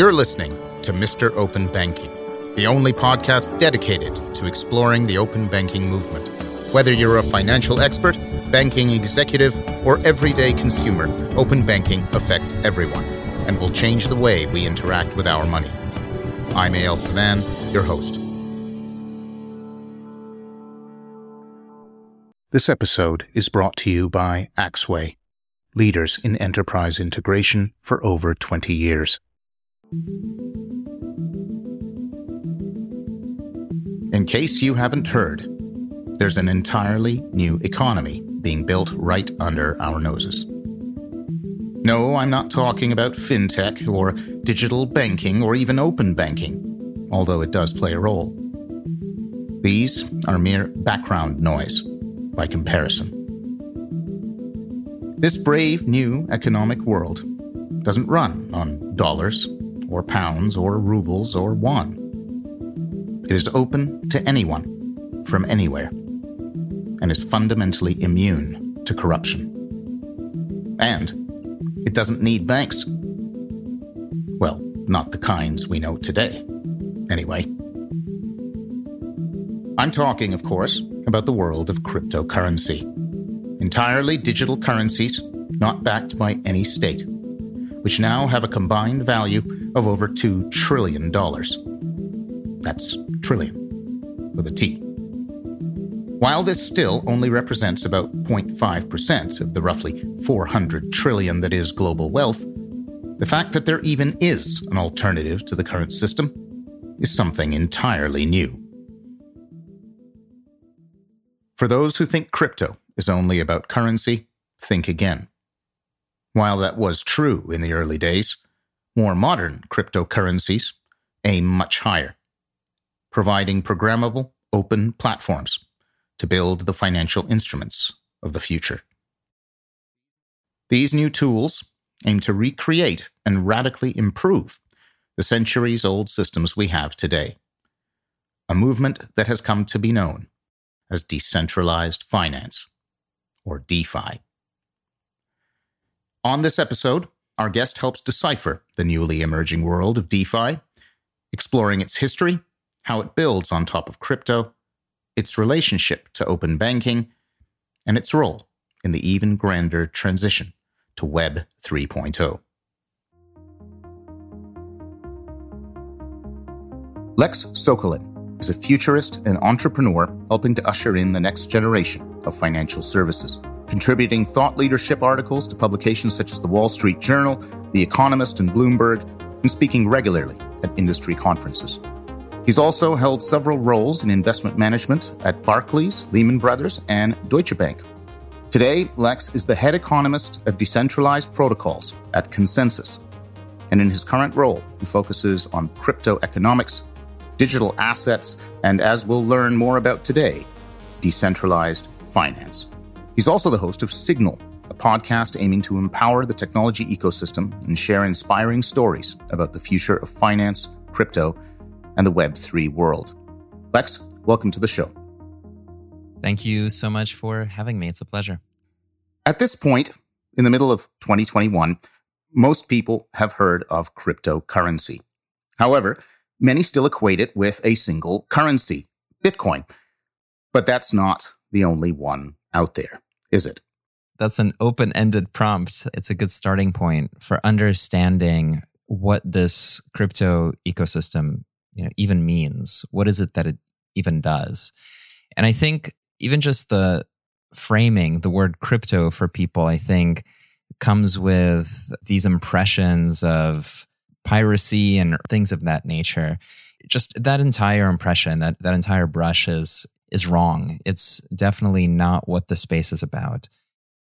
You're listening to Mr. Open Banking, the only podcast dedicated to exploring the open banking movement. Whether you're a financial expert, banking executive, or everyday consumer, open banking affects everyone and will change the way we interact with our money. I'm A.L. Savan, your host. This episode is brought to you by Axway, leaders in enterprise integration for over 20 years. In case you haven't heard, there's an entirely new economy being built right under our noses. No, I'm not talking about fintech or digital banking or even open banking, although it does play a role. These are mere background noise by comparison. This brave new economic world doesn't run on dollars or pounds or rubles or won. It is open to anyone from anywhere and is fundamentally immune to corruption. And it doesn't need banks. Well, not the kinds we know today, anyway. I'm talking, of course, about the world of cryptocurrency. Entirely digital currencies, not backed by any state, which now have a combined value of over $2 trillion. That's trillion, with a T. While this still only represents about 0.5% of the roughly 400 trillion that is global wealth, the fact that there even is an alternative to the current system is something entirely new. For those who think crypto is only about currency, think again. While that was true in the early days, more modern cryptocurrencies aim much higher, providing programmable, open platforms to build the financial instruments of the future. These new tools aim to recreate and radically improve the centuries old systems we have today, a movement that has come to be known as decentralized finance, or DeFi. On this episode, our guest helps decipher the newly emerging world of DeFi, exploring its history, how it builds on top of crypto, its relationship to open banking, and its role in the even grander transition to Web 3.0. Lex Sokolin is a futurist and entrepreneur helping to usher in the next generation of financial services, contributing thought leadership articles to publications such as the Wall Street Journal, The Economist, and Bloomberg, and speaking regularly at industry conferences. He's also held several roles in investment management at Barclays, Lehman Brothers, and Deutsche Bank. Today, Lex is the head economist of decentralized protocols at ConsenSys. And in his current role, he focuses on crypto economics, digital assets, and as we'll learn more about today, decentralized finance. He's also the host of Signal, a podcast aiming to empower the technology ecosystem and share inspiring stories about the future of finance, crypto, and the Web3 world. Lex, welcome to the show. Thank you so much for having me. It's a pleasure. At this point, in the middle of 2021, most people have heard of cryptocurrency. However, many still equate it with a single currency, Bitcoin. But that's not the only one out there, is it? That's an open ended prompt. It's a good starting point for understanding what this crypto ecosystem you know, even means. What is it that it even does? And I think even just the framing, the word crypto for people, I think comes with these impressions of piracy and things of that nature. Just that entire impression, that that entire brush is is wrong. It's definitely not what the space is about.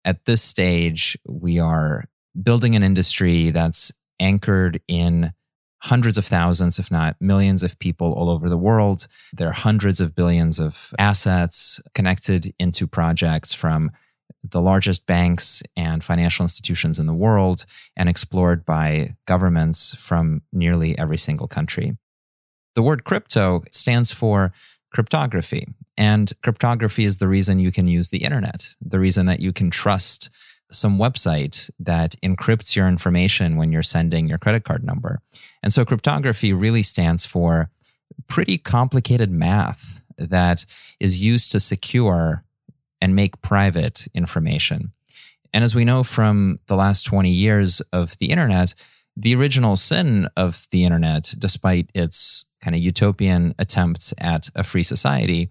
At this stage, we are building an industry that's anchored in hundreds of thousands, if not millions of people all over the world. There are hundreds of billions of assets connected into projects from the largest banks and financial institutions in the world and explored by governments from nearly every single country. The word crypto stands for cryptography. And cryptography is the reason you can use the internet, the reason that you can trust some website that encrypts your information when you're sending your credit card number. And so cryptography really stands for pretty complicated math that is used to secure and make private information. And as we know from the last 20 years of the internet, the original sin of the internet, despite its kind of utopian attempts at a free society,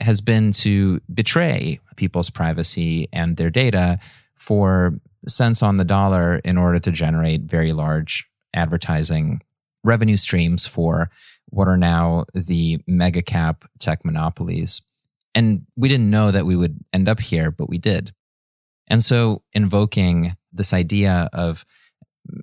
has been to betray people's privacy and their data for cents on the dollar in order to generate very large advertising revenue streams for what are now the mega cap tech monopolies. And we didn't know that we would end up here, but we did. And so invoking this idea of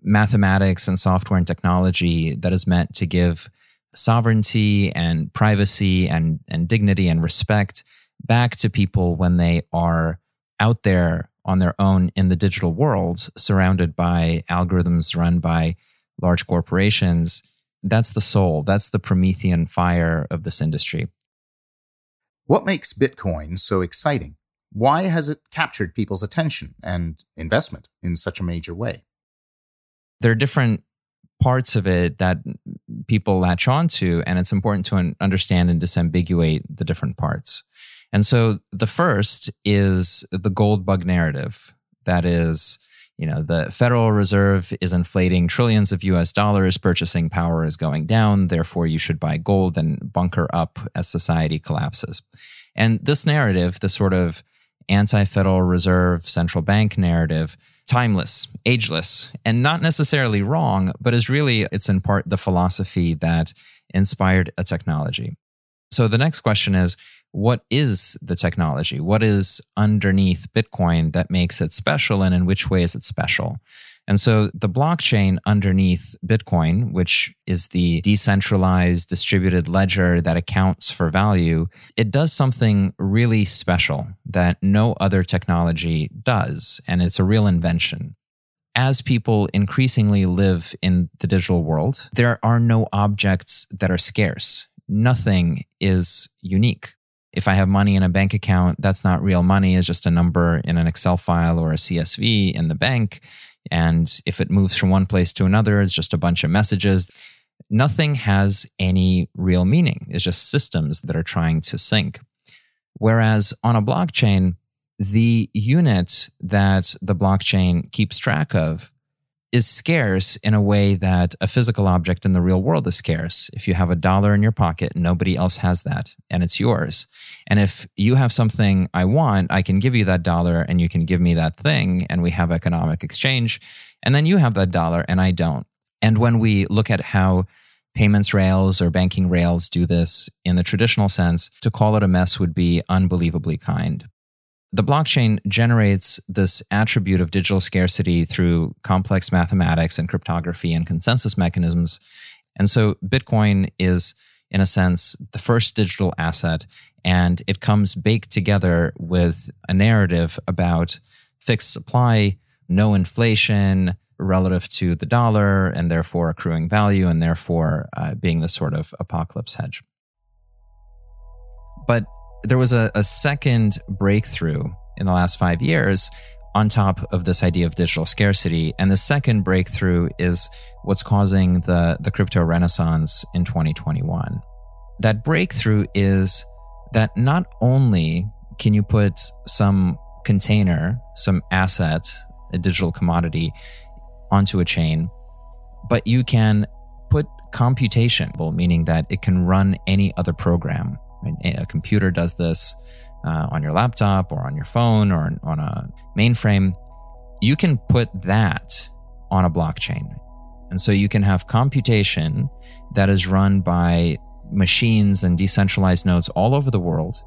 mathematics and software and technology that is meant to give sovereignty and privacy and, and dignity and respect back to people when they are out there on their own in the digital world, surrounded by algorithms run by large corporations. That's the soul, that's the Promethean fire of this industry. What makes Bitcoin so exciting? Why has it captured people's attention and investment in such a major way? There are different parts of it that people latch onto, and it's important to understand and disambiguate the different parts. And so the first is the gold bug narrative. That is, you know, the Federal Reserve is inflating trillions of US dollars, purchasing power is going down, therefore you should buy gold and bunker up as society collapses. And this narrative, the sort of anti Federal Reserve central bank narrative, timeless, ageless, and not necessarily wrong, but is really, it's in part the philosophy that inspired a technology. So the next question is what is the technology? What is underneath Bitcoin that makes it special, and in which way is it special? And so the blockchain underneath Bitcoin, which is the decentralized distributed ledger that accounts for value, it does something really special that no other technology does. And it's a real invention. As people increasingly live in the digital world, there are no objects that are scarce. Nothing is unique. If I have money in a bank account, that's not real money, it's just a number in an Excel file or a CSV in the bank. And if it moves from one place to another, it's just a bunch of messages. Nothing has any real meaning. It's just systems that are trying to sync. Whereas on a blockchain, the unit that the blockchain keeps track of is scarce in a way that a physical object in the real world is scarce. If you have a dollar in your pocket, nobody else has that and it's yours. And if you have something I want, I can give you that dollar and you can give me that thing and we have economic exchange. And then you have that dollar and I don't. And when we look at how payments rails or banking rails do this in the traditional sense, to call it a mess would be unbelievably kind. The blockchain generates this attribute of digital scarcity through complex mathematics and cryptography and consensus mechanisms. And so Bitcoin is, in a sense, the first digital asset, and it comes baked together with a narrative about fixed supply, no inflation relative to the dollar, and therefore accruing value, and therefore uh, being the sort of apocalypse hedge. But there was a, a second breakthrough in the last five years on top of this idea of digital scarcity. And the second breakthrough is what's causing the, the crypto renaissance in 2021. That breakthrough is that not only can you put some container, some asset, a digital commodity onto a chain, but you can put computation, meaning that it can run any other program? A computer does this uh, on your laptop or on your phone or on a mainframe. You can put that on a blockchain. And so you can have computation that is run by machines and decentralized nodes all over the world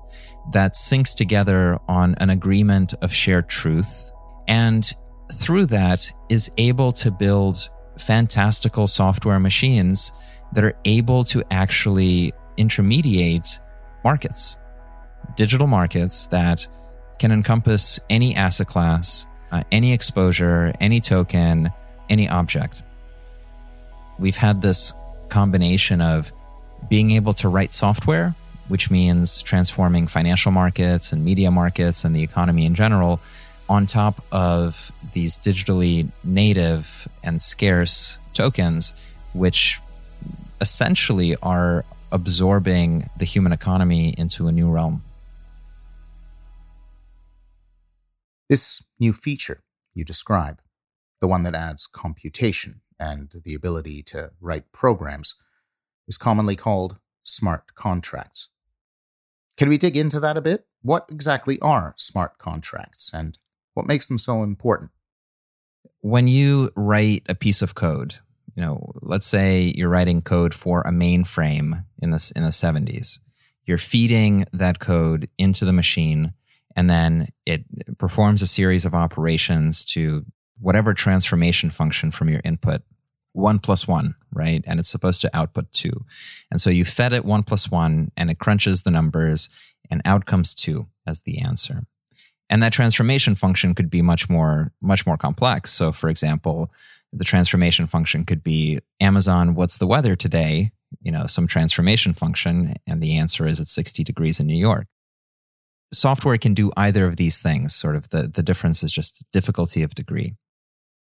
that syncs together on an agreement of shared truth. And through that is able to build fantastical software machines that are able to actually intermediate markets, digital markets that can encompass any asset class, uh, any exposure, any token, any object. We've had this combination of being able to write software, which means transforming financial markets and media markets and the economy in general, on top of these digitally native and scarce tokens, which essentially are absorbing the human economy into a new realm. This new feature you describe, the one that adds computation and the ability to write programs, is commonly called smart contracts. Can we dig into that a bit? What exactly are smart contracts and what makes them so important? When you write a piece of code, you know, let's say you're writing code for a mainframe in the in the 70s. You're feeding that code into the machine and then it performs a series of operations to whatever transformation function from your input one plus one, right? And it's supposed to output two. And so you fed it one plus one and it crunches the numbers and out comes two as the answer. And that transformation function could be much more, much more complex. So for example, the transformation function could be Amazon, what's the weather today? You know, some transformation function. And the answer is it's 60 degrees in New York software can do either of these things. Sort of the, the difference is just difficulty of degree.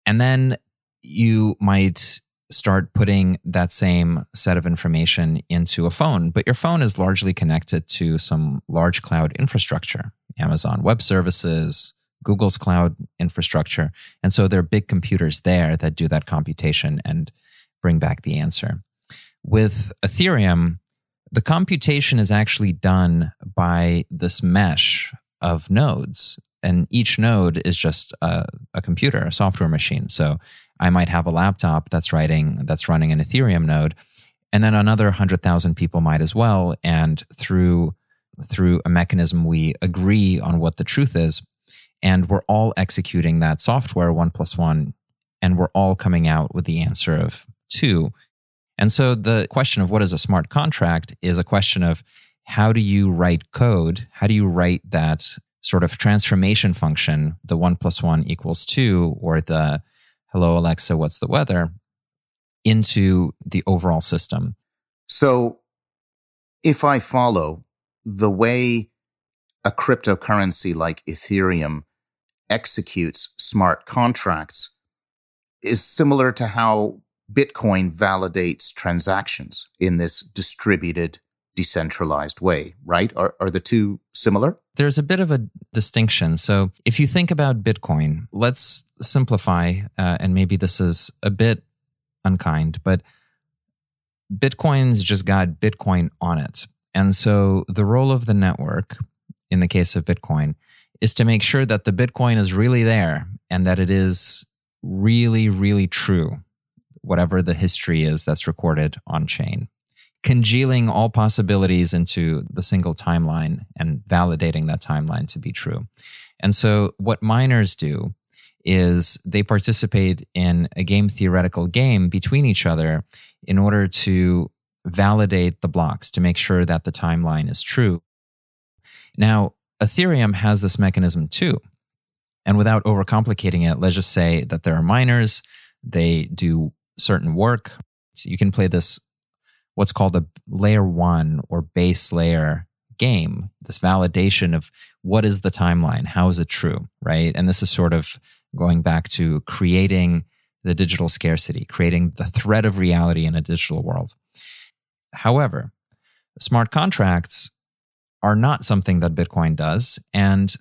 And then you might start putting that same set of information into a phone, but your phone is largely connected to some large cloud infrastructure, Amazon Web Services, Google's cloud infrastructure. And so there are big computers there that do that computation and bring back the answer. With Ethereum, the computation is actually done by this mesh of nodes. And each node is just a, a, computer, a software machine. So I might have a laptop that's writing, that's running an Ethereum node, and then another 100,000 people might as well. And through, through a mechanism, we agree on what the truth is. And we're all executing that software one plus one, and we're all coming out with the answer of two. And so the question of what is a smart contract is a question of how do you write code? How do you write that sort of transformation function, the one plus one equals two, or the hello, Alexa, what's the weather, into the overall system? So if I follow the way a cryptocurrency like Ethereum executes smart contracts is similar to how Bitcoin validates transactions in this distributed, decentralized way, right? Are, are the two similar? There's a bit of a distinction. So if you think about Bitcoin, let's simplify, uh, and maybe this is a bit unkind, but Bitcoin's just got Bitcoin on it. And so the role of the network, in the case of Bitcoin, is to make sure that the Bitcoin is really there and that it is really, really true whatever the history is that's recorded on chain, congealing all possibilities into the single timeline and validating that timeline to be true. And so, what miners do is they participate in a game theoretical game between each other in order to validate the blocks to make sure that the timeline is true. Now, Ethereum has this mechanism too. And without overcomplicating it, let's just say that there are miners, they do certain work. So you can play this, what's called a layer one or base layer game, this validation of what is the timeline? How is it true? Right. And this is sort of going back to creating the digital scarcity, creating the thread of reality in a digital world. However, smart contracts are not something that Bitcoin does and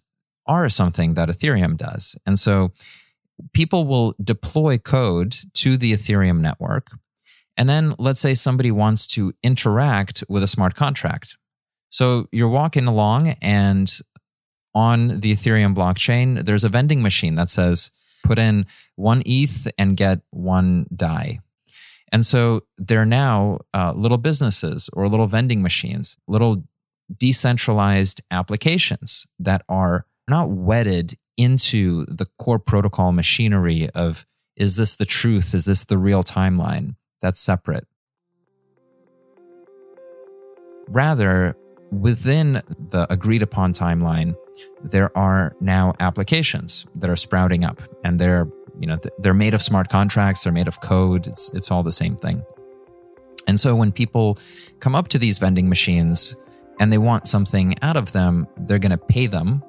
are something that Ethereum does. And so people will deploy code to the Ethereum network. And then let's say somebody wants to interact with a smart contract. So you're walking along, and on the Ethereum blockchain, there's a vending machine that says, put in one ETH and get one DAI. And so they're now uh, little businesses or little vending machines, little decentralized applications that are not wedded into the core protocol machinery of is this the truth? Is this the real timeline? That's separate. Rather, within the agreed upon timeline, there are now applications that are sprouting up and they're, you know, they're made of smart contracts, they're made of code. It's, it's all the same thing. And so when people come up to these vending machines and they want something out of them, they're going to pay them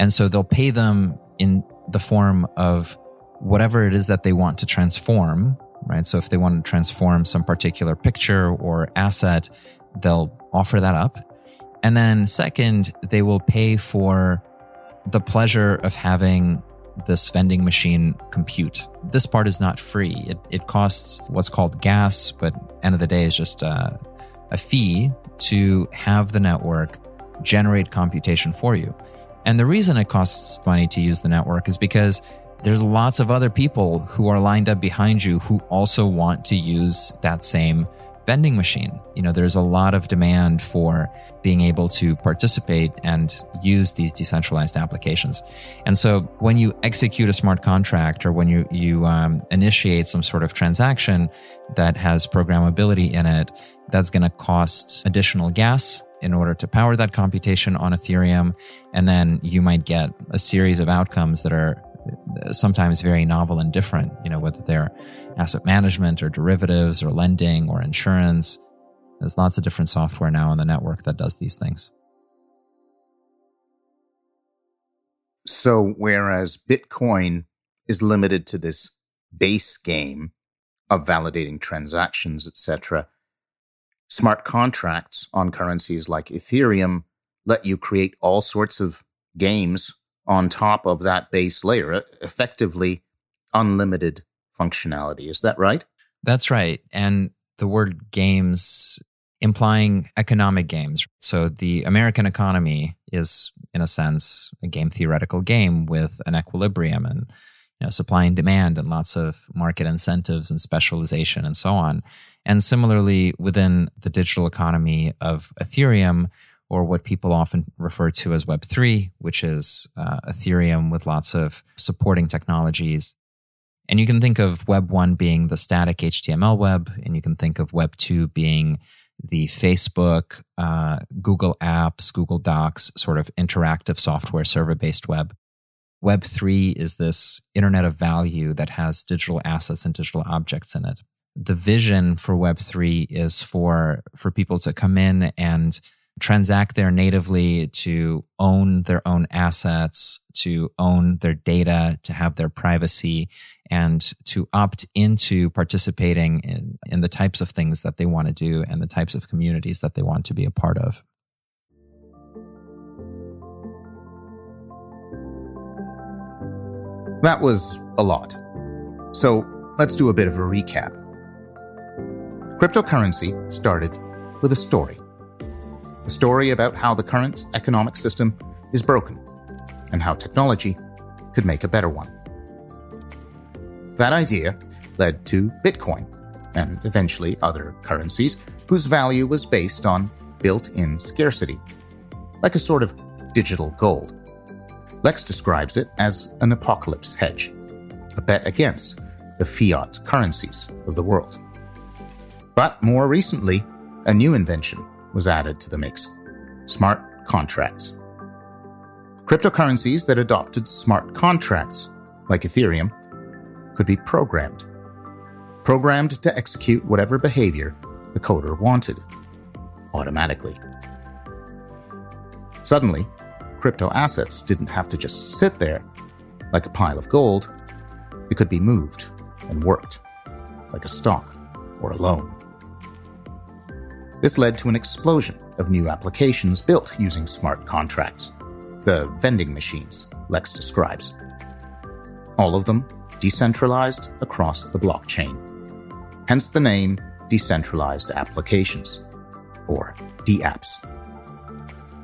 and so they'll pay them in the form of whatever it is that they want to transform, right? So if they want to transform some particular picture or asset, they'll offer that up. And then second, they will pay for the pleasure of having this vending machine compute. This part is not free. It, it costs what's called gas, but end of the day is just a, a fee to have the network generate computation for you. And the reason it costs money to use the network is because there's lots of other people who are lined up behind you who also want to use that same vending machine. You know, there's a lot of demand for being able to participate and use these decentralized applications. And so when you execute a smart contract or when you, you um, initiate some sort of transaction that has programmability in it, that's going to cost additional gas in order to power that computation on Ethereum. And then you might get a series of outcomes that are sometimes very novel and different, you know, whether they're asset management or derivatives or lending or insurance. There's lots of different software now on the network that does these things. So, whereas Bitcoin is limited to this base game of validating transactions, etc., smart contracts on currencies like Ethereum let you create all sorts of games on top of that base layer, effectively unlimited functionality. Is that right? That's right. And the word games implying economic games. So the American economy is, in a sense, a game theoretical game with an equilibrium and you know, supply and demand and lots of market incentives and specialization and so on. And similarly, within the digital economy of Ethereum, or what people often refer to as Web3, which is uh, Ethereum with lots of supporting technologies. And you can think of Web 1 being the static HTML web, and you can think of Web 2 being the Facebook, uh, Google Apps, Google Docs sort of interactive software server based web. Web 3 is this internet of value that has digital assets and digital objects in it. The vision for Web 3 is for, for people to come in and transact there natively, to own their own assets, to own their data, to have their privacy, and to opt into participating in, in the types of things that they want to do and the types of communities that they want to be a part of. That was a lot. So let's do a bit of a recap. Cryptocurrency started with a story a story about how the current economic system is broken and how technology could make a better one. That idea led to Bitcoin and eventually other currencies whose value was based on built in scarcity, like a sort of digital gold. Lex describes it as an apocalypse hedge, a bet against the fiat currencies of the world. But more recently, a new invention was added to the mix smart contracts. Cryptocurrencies that adopted smart contracts, like Ethereum, could be programmed. Programmed to execute whatever behavior the coder wanted, automatically. Suddenly, crypto assets didn't have to just sit there like a pile of gold, it could be moved and worked like a stock or a loan. This led to an explosion of new applications built using smart contracts, the vending machines Lex describes. All of them decentralized across the blockchain. Hence the name Decentralized Applications, or DApps.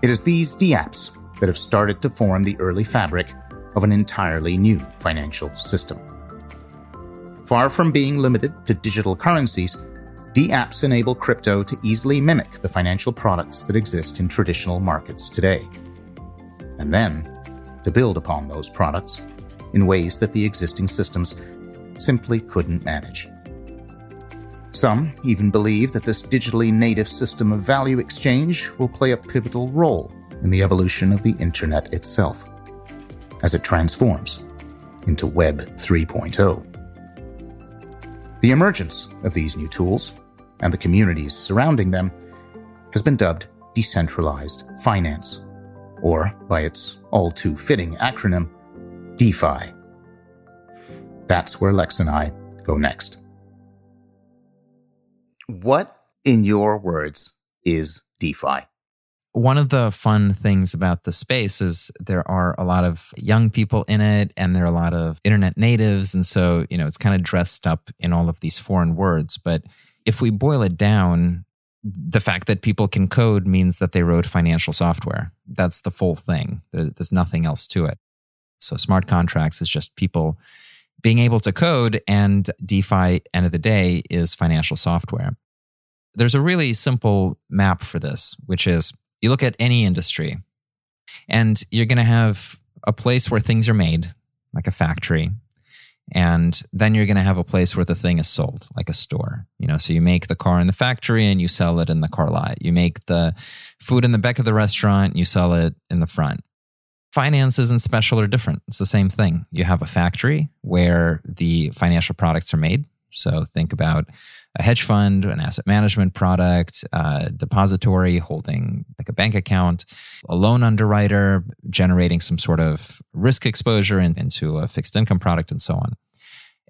It is these DApps that have started to form the early fabric of an entirely new financial system. Far from being limited to digital currencies, DApps enable crypto to easily mimic the financial products that exist in traditional markets today. And then, to build upon those products in ways that the existing systems simply couldn't manage. Some even believe that this digitally native system of value exchange will play a pivotal role in the evolution of the Internet itself, as it transforms into Web 3.0. The emergence of these new tools and the communities surrounding them has been dubbed decentralized finance, or by its all too fitting acronym, DeFi. That's where Lex and I go next. What, in your words, is DeFi? One of the fun things about the space is there are a lot of young people in it and there are a lot of internet natives. And so, you know, it's kind of dressed up in all of these foreign words. But if we boil it down, the fact that people can code means that they wrote financial software. That's the full thing. There's nothing else to it. So smart contracts is just people being able to code, and DeFi, end of the day, is financial software. There's a really simple map for this, which is you look at any industry and you're going to have a place where things are made, like a factory. And then you're going to have a place where the thing is sold, like a store. You know, so you make the car in the factory and you sell it in the car lot. You make the food in the back of the restaurant, you sell it in the front. Finances and special are different. It's the same thing. You have a factory where the financial products are made. So think about a hedge fund, an asset management product, a depository holding like a bank account, a loan underwriter generating some sort of risk exposure in, into a fixed income product, and so on.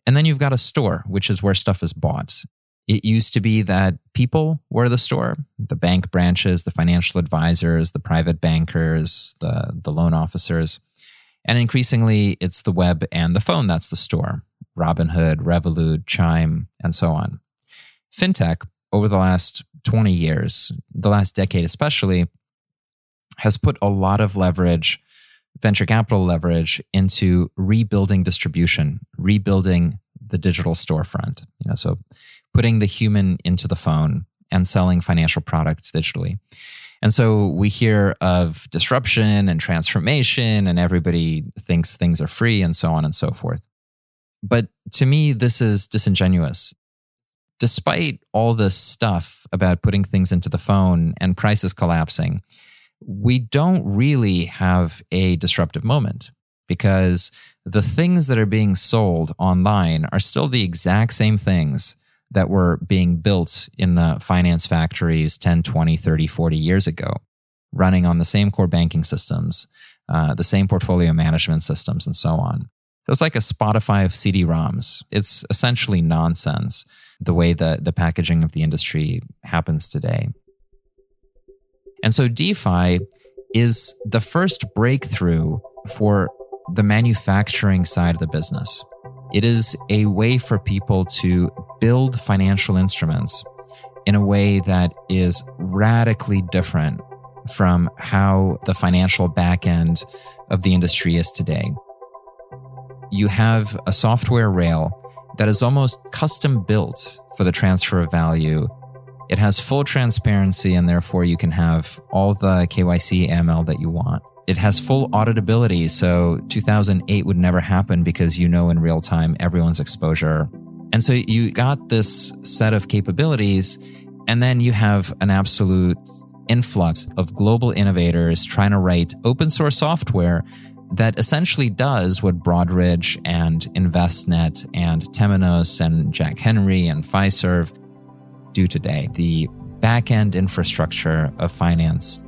And then you've got a store, which is where stuff is bought. It used to be that people were the store, the bank branches, the financial advisors, the private bankers, the, the loan officers. And increasingly, it's the web and the phone that's the store Robinhood, Revolut, Chime, and so on fintech over the last 20 years, the last decade especially, has put a lot of leverage, venture capital leverage, into rebuilding distribution, rebuilding the digital storefront. You know, so putting the human into the phone and selling financial products digitally. And so we hear of disruption and transformation, and everybody thinks things are free and so on and so forth. But to me, this is disingenuous despite all this stuff about putting things into the phone and prices collapsing, we don't really have a disruptive moment because the things that are being sold online are still the exact same things that were being built in the finance factories 10, 20, 30, 40 years ago, running on the same core banking systems, uh, the same portfolio management systems, and so on. It was like a Spotify of CD ROMs. It's essentially nonsense the way that the packaging of the industry happens today. And so DeFi is the first breakthrough for the manufacturing side of the business. It is a way for people to build financial instruments in a way that is radically different from how the financial back end of the industry is today. You have a software rail that is almost custom built for the transfer of value. It has full transparency and therefore you can have all the KYC AML that you want. It has full auditability, so 2008 would never happen because you know in real time everyone's exposure. And so you got this set of capabilities, and then you have an absolute influx of global innovators trying to write open source software that essentially does what Broadridge and Envestnet and Temenos and Jack Henry and Fiserv do today the backend infrastructure of finance.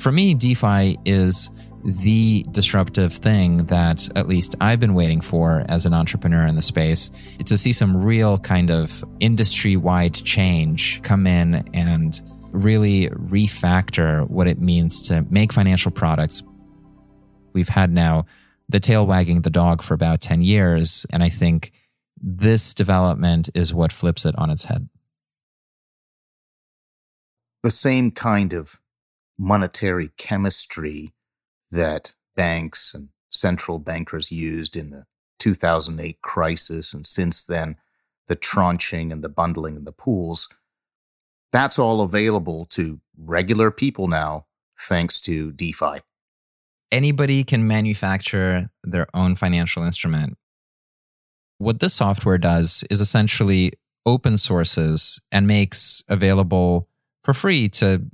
For me, DeFi is the disruptive thing that at least I've been waiting for as an entrepreneur in the space to see some real kind of industry wide change come in and really refactor what it means to make financial products we've had now the tail wagging the dog for about 10 years. And I think this development is what flips it on its head. The same kind of monetary chemistry that banks and central bankers used in the 2008 crisis, and since then, the tranching and the bundling and the pools, that's all available to regular people now, thanks to DeFi anybody can manufacture their own financial instrument. What this software does is essentially open sources and makes available for free to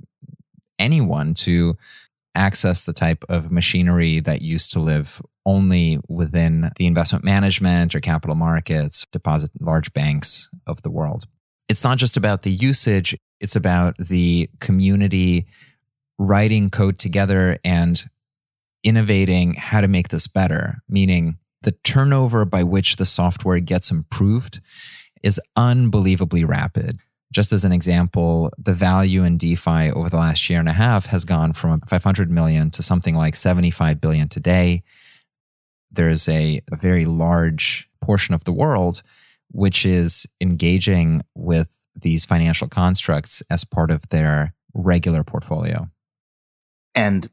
anyone to access the type of machinery that used to live only within the investment management or capital markets, deposit large banks of the world. It's not just about the usage, it's about the community writing code together and innovating how to make this better, meaning the turnover by which the software gets improved is unbelievably rapid. Just as an example, the value in DeFi over the last year and a half has gone from 500 million to something like 75 billion today. There's a, a very large portion of the world which is engaging with these financial constructs as part of their regular portfolio. And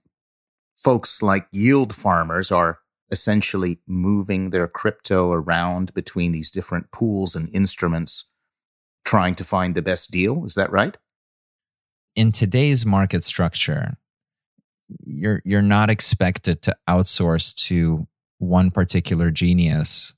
folks like yield farmers are essentially moving their crypto around between these different pools and instruments, trying to find the best deal. Is that right? In today's market structure, you're you're not expected to outsource to one particular genius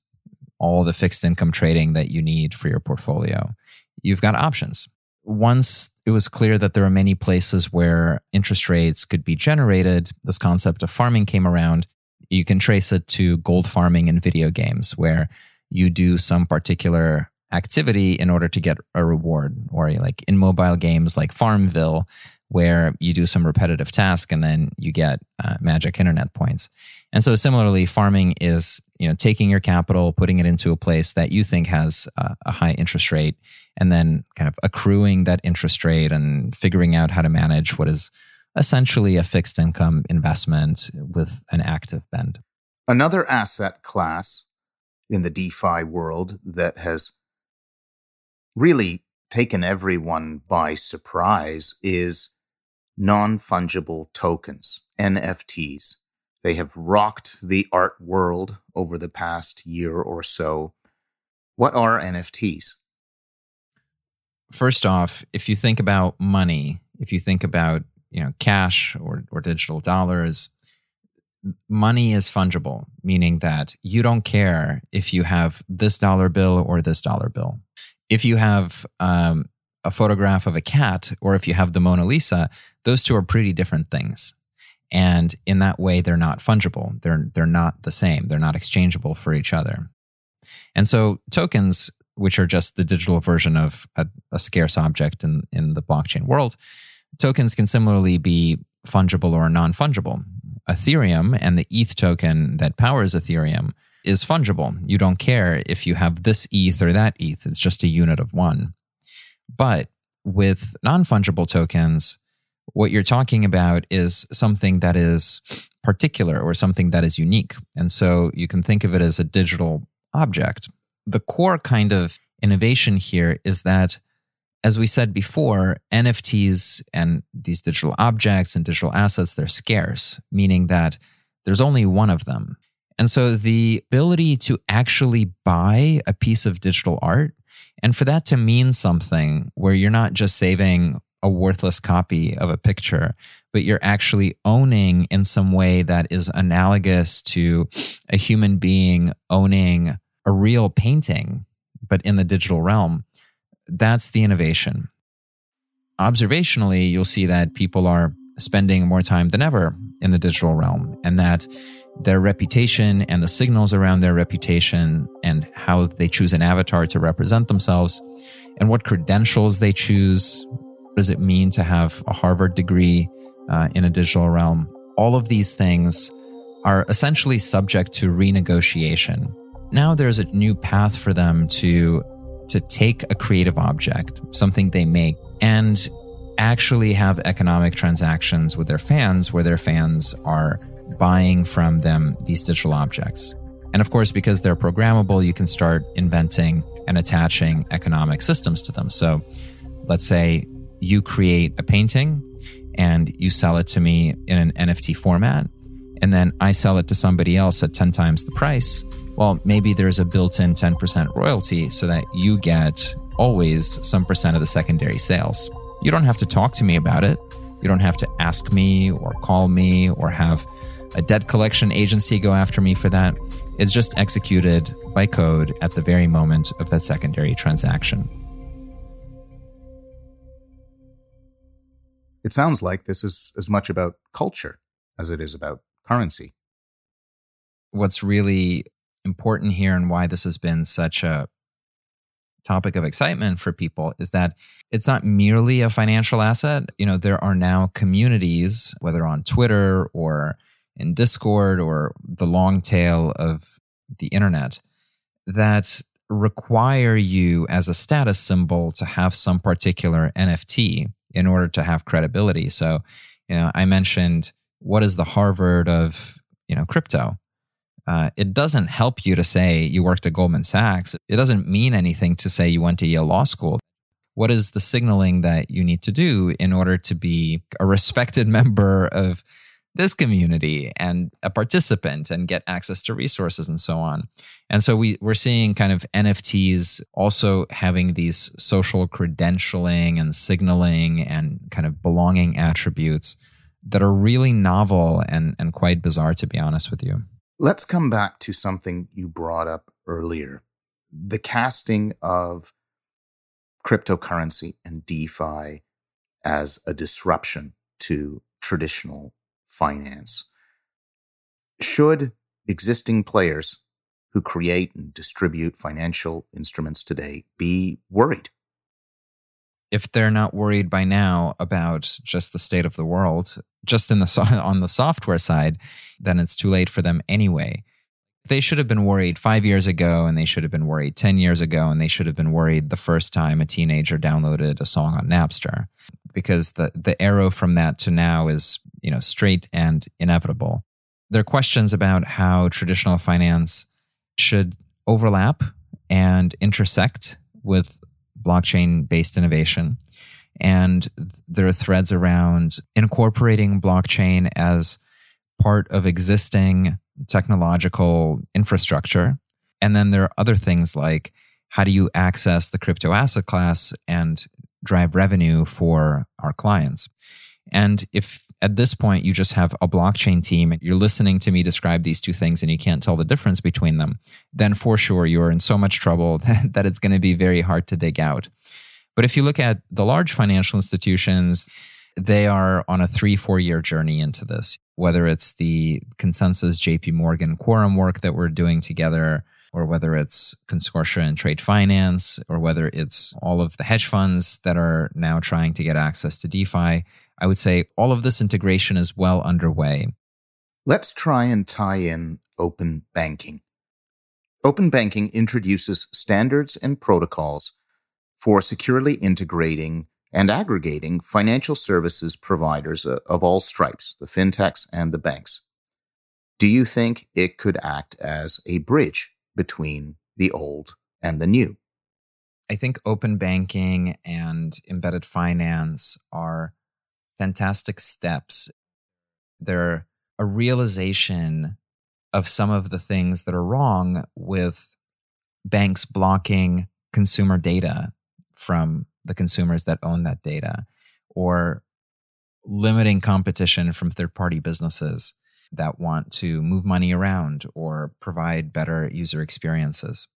all the fixed income trading that you need for your portfolio. You've got options. Once it was clear that there are many places where interest rates could be generated, this concept of farming came around. You can trace it to gold farming in video games where you do some particular activity in order to get a reward or like in mobile games like farmville where you do some repetitive task and then you get uh, magic internet points. And so similarly farming is you know taking your capital putting it into a place that you think has a, a high interest rate and then kind of accruing that interest rate and figuring out how to manage what is essentially a fixed income investment with an active bend. Another asset class in the DeFi world that has really taken everyone by surprise is non fungible tokens, NFTs. They have rocked the art world over the past year or so. What are NFTs? First off, if you think about money, if you think about you know cash or or digital dollars money is fungible meaning that you don't care if you have this dollar bill or this dollar bill if you have um, a photograph of a cat or if you have the mona lisa those two are pretty different things and in that way they're not fungible they're they're not the same they're not exchangeable for each other and so tokens which are just the digital version of a, a scarce object in in the blockchain world Tokens can similarly be fungible or non fungible. Ethereum and the ETH token that powers Ethereum is fungible. You don't care if you have this ETH or that ETH, it's just a unit of one. But with non fungible tokens, what you're talking about is something that is particular or something that is unique. And so you can think of it as a digital object. The core kind of innovation here is that as we said before, NFTs and these digital objects and digital assets, they're scarce, meaning that there's only one of them. And so the ability to actually buy a piece of digital art and for that to mean something where you're not just saving a worthless copy of a picture, but you're actually owning in some way that is analogous to a human being owning a real painting, but in the digital realm that's the innovation. Observationally, you'll see that people are spending more time than ever in the digital realm and that their reputation and the signals around their reputation and how they choose an avatar to represent themselves and what credentials they choose. Does it mean to have a Harvard degree uh, in a digital realm? All of these things are essentially subject to renegotiation. Now there's a new path for them to to take a creative object, something they make, and actually have economic transactions with their fans where their fans are buying from them these digital objects. And of course, because they're programmable, you can start inventing and attaching economic systems to them. So let's say you create a painting and you sell it to me in an NFT format, and then I sell it to somebody else at 10 times the price well, maybe there's a built in 10% royalty so that you get always some percent of the secondary sales. You don't have to talk to me about it. You don't have to ask me or call me or have a debt collection agency go after me for that. It's just executed by code at the very moment of that secondary transaction. It sounds like this is as much about culture as it is about currency. What's really important here and why this has been such a topic of excitement for people is that it's not merely a financial asset. You know, there are now communities, whether on Twitter or in Discord or the long tail of the internet that require you as a status symbol to have some particular NFT in order to have credibility. So, you know, I mentioned what is the Harvard of, you know, crypto? Uh, it doesn't help you to say you worked at Goldman Sachs. It doesn't mean anything to say you went to Yale Law School. What is the signaling that you need to do in order to be a respected member of this community and a participant and get access to resources and so on. And so we, we're seeing kind of NFTs also having these social credentialing and signaling and kind of belonging attributes that are really novel and, and quite bizarre, to be honest with you. Let's come back to something you brought up earlier the casting of cryptocurrency and DeFi as a disruption to traditional finance. Should existing players who create and distribute financial instruments today be worried? If they're not worried by now about just the state of the world, just in the so- on the software side, then it's too late for them anyway. They should have been worried five years ago, and they should have been worried 10 years ago, and they should have been worried the first time a teenager downloaded a song on Napster because the, the arrow from that to now is you know straight and inevitable. There are questions about how traditional finance should overlap and intersect with blockchain based innovation. And there are threads around incorporating blockchain as part of existing technological infrastructure. And then there are other things like how do you access the crypto asset class and drive revenue for our clients? And if at this point you just have a blockchain team, and you're listening to me describe these two things and you can't tell the difference between them, then for sure you're in so much trouble that, that it's going to be very hard to dig out. But if you look at the large financial institutions, they are on a three, four year journey into this, whether it's the ConsenSys JP Morgan quorum work that we're doing together, or whether it's consortia and trade finance, or whether it's all of the hedge funds that are now trying to get access to DeFi. I would say all of this integration is well underway. Let's try and tie in open banking. Open banking introduces standards and protocols for securely integrating and aggregating financial services providers uh, of all stripes, the fintechs and the banks. Do you think it could act as a bridge between the old and the new? I think open banking and embedded finance are fantastic steps. They're a realization of some of the things that are wrong with banks blocking consumer data from the consumers that own that data or limiting competition from third party businesses that want to move money around or provide better user experiences.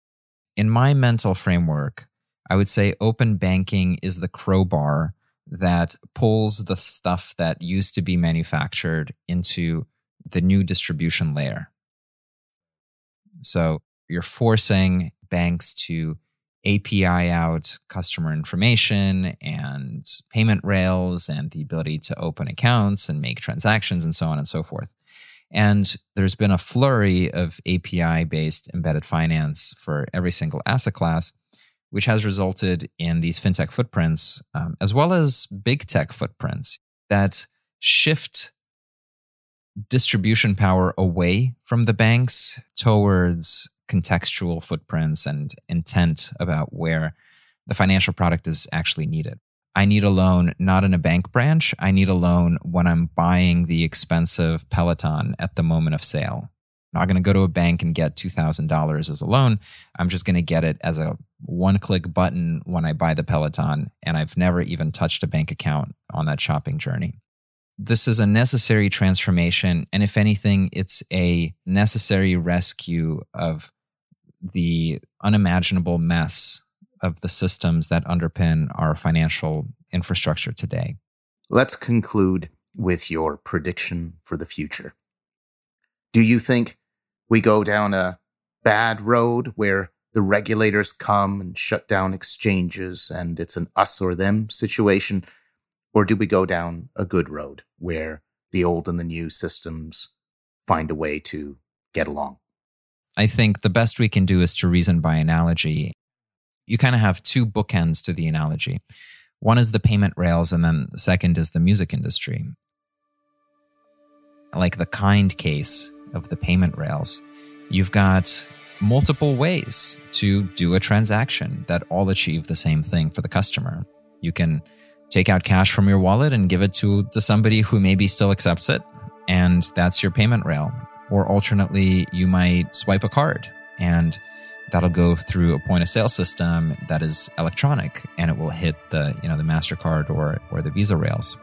In my mental framework, I would say open banking is the crowbar that pulls the stuff that used to be manufactured into the new distribution layer. So you're forcing banks to API out customer information and payment rails and the ability to open accounts and make transactions and so on and so forth. And there's been a flurry of API based embedded finance for every single asset class which has resulted in these fintech footprints, um, as well as big tech footprints that shift distribution power away from the banks towards contextual footprints and intent about where the financial product is actually needed. I need a loan not in a bank branch. I need a loan when I'm buying the expensive Peloton at the moment of sale I'm not going to go to a bank and get $2,000 as a loan. I'm just going to get it as a one click button when I buy the Peloton. And I've never even touched a bank account on that shopping journey. This is a necessary transformation. And if anything, it's a necessary rescue of the unimaginable mess of the systems that underpin our financial infrastructure today. Let's conclude with your prediction for the future. Do you think we go down a bad road where the regulators come and shut down exchanges and it's an us or them situation? Or do we go down a good road where the old and the new systems find a way to get along? I think the best we can do is to reason by analogy. You kind of have two bookends to the analogy. One is the payment rails, and then the second is the music industry. Like the kind case of the payment rails, you've got multiple ways to do a transaction that all achieve the same thing for the customer. You can take out cash from your wallet and give it to, to somebody who maybe still accepts it, and that's your payment rail. Or alternately, you might swipe a card and that'll go through a point of sale system that is electronic and it will hit the, you know, the MasterCard or, or the Visa rails.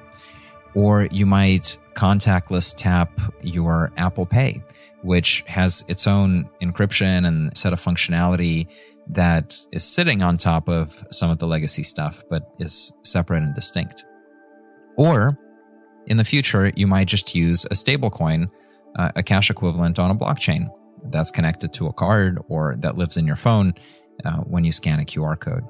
Or you might contactless tap your Apple Pay, which has its own encryption and set of functionality that is sitting on top of some of the legacy stuff, but is separate and distinct. Or in the future, you might just use a stablecoin, uh, a cash equivalent on a blockchain that's connected to a card or that lives in your phone uh, when you scan a QR code.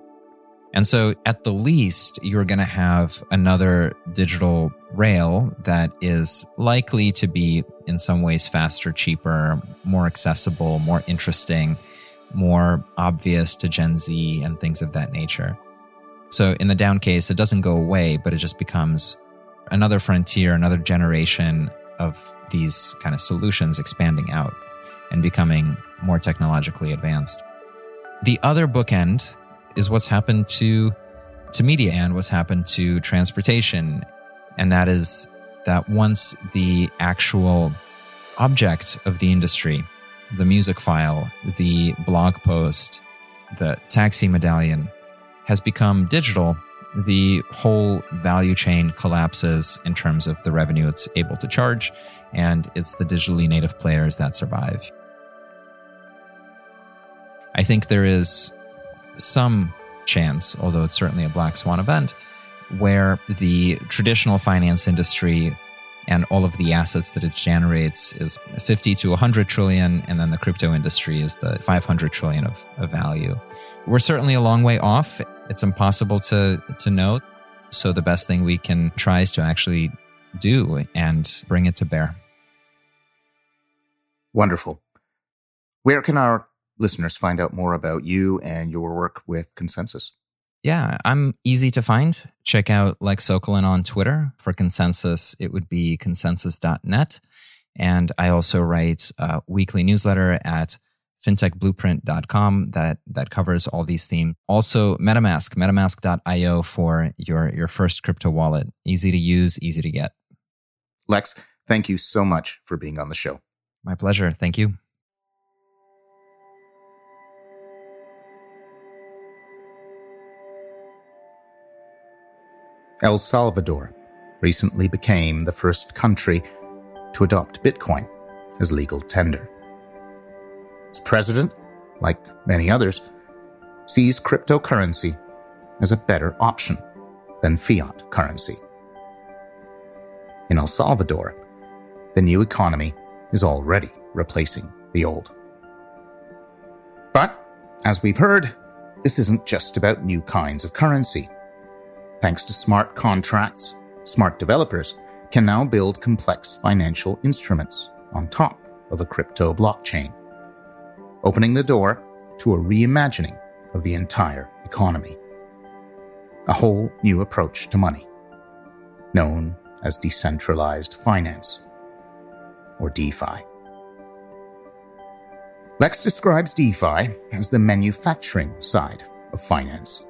And so, at the least, you're going to have another digital rail that is likely to be, in some ways, faster, cheaper, more accessible, more interesting, more obvious to Gen Z and things of that nature. So, in the down case, it doesn't go away, but it just becomes another frontier, another generation of these kind of solutions expanding out and becoming more technologically advanced. The other bookend is what's happened to to media and what's happened to transportation and that is that once the actual object of the industry the music file the blog post the taxi medallion has become digital the whole value chain collapses in terms of the revenue it's able to charge and it's the digitally native players that survive i think there is some chance, although it's certainly a black swan event, where the traditional finance industry and all of the assets that it generates is 50 to 100 trillion, and then the crypto industry is the 500 trillion of, of value. We're certainly a long way off. It's impossible to, to know. So the best thing we can try is to actually do and bring it to bear. Wonderful. Where can our listeners find out more about you and your work with ConsenSys? Yeah, I'm easy to find. Check out Lex Sokolin on Twitter. For ConsenSys, it would be consensys.net. And I also write a weekly newsletter at fintechblueprint.com that, that covers all these themes. Also, MetaMask, metamask.io for your, your first crypto wallet. Easy to use, easy to get. Lex, thank you so much for being on the show. My pleasure. Thank you. El Salvador recently became the first country to adopt Bitcoin as legal tender. Its president, like many others, sees cryptocurrency as a better option than fiat currency. In El Salvador, the new economy is already replacing the old. But, as we've heard, this isn't just about new kinds of currency. Thanks to smart contracts, smart developers can now build complex financial instruments on top of a crypto blockchain, opening the door to a reimagining of the entire economy. A whole new approach to money, known as decentralized finance, or DeFi. Lex describes DeFi as the manufacturing side of finance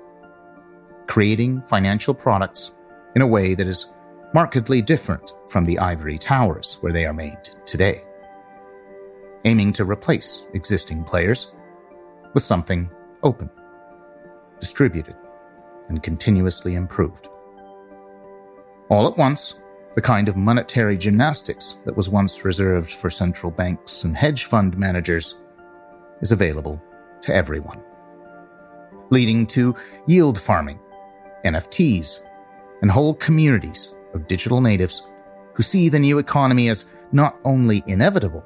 creating financial products in a way that is markedly different from the ivory towers where they are made today, aiming to replace existing players with something open, distributed, and continuously improved. All at once, the kind of monetary gymnastics that was once reserved for central banks and hedge fund managers is available to everyone, leading to yield farming NFTs, and whole communities of digital natives who see the new economy as not only inevitable,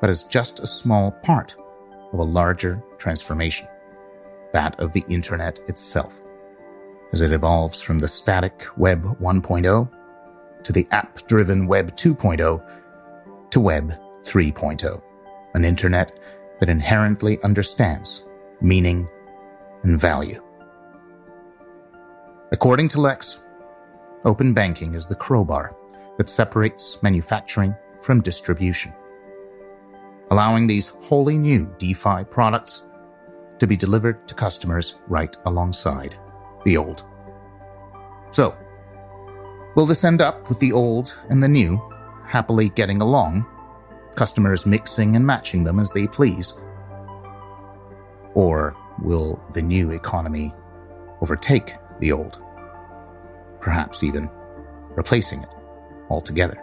but as just a small part of a larger transformation, that of the internet itself, as it evolves from the static Web 1.0 to the app driven Web 2.0 to Web 3.0, an internet that inherently understands meaning and value. According to Lex, open banking is the crowbar that separates manufacturing from distribution, allowing these wholly new DeFi products to be delivered to customers right alongside the old. So, will this end up with the old and the new happily getting along, customers mixing and matching them as they please? Or will the new economy overtake the old? Perhaps even replacing it altogether.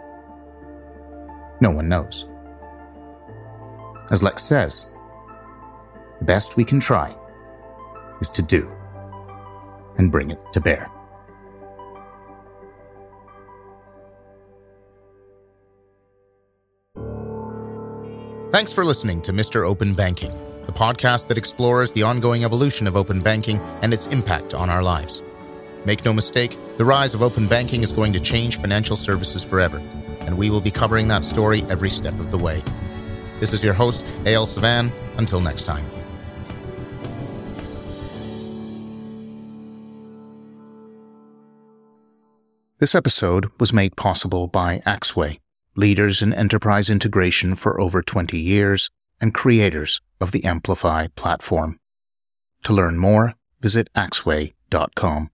No one knows. As Lex says, the best we can try is to do and bring it to bear. Thanks for listening to Mr. Open Banking, the podcast that explores the ongoing evolution of open banking and its impact on our lives. Make no mistake, the rise of open banking is going to change financial services forever, and we will be covering that story every step of the way. This is your host, A.L. Savan. Until next time. This episode was made possible by Axway, leaders in enterprise integration for over 20 years and creators of the Amplify platform. To learn more, visit axway.com.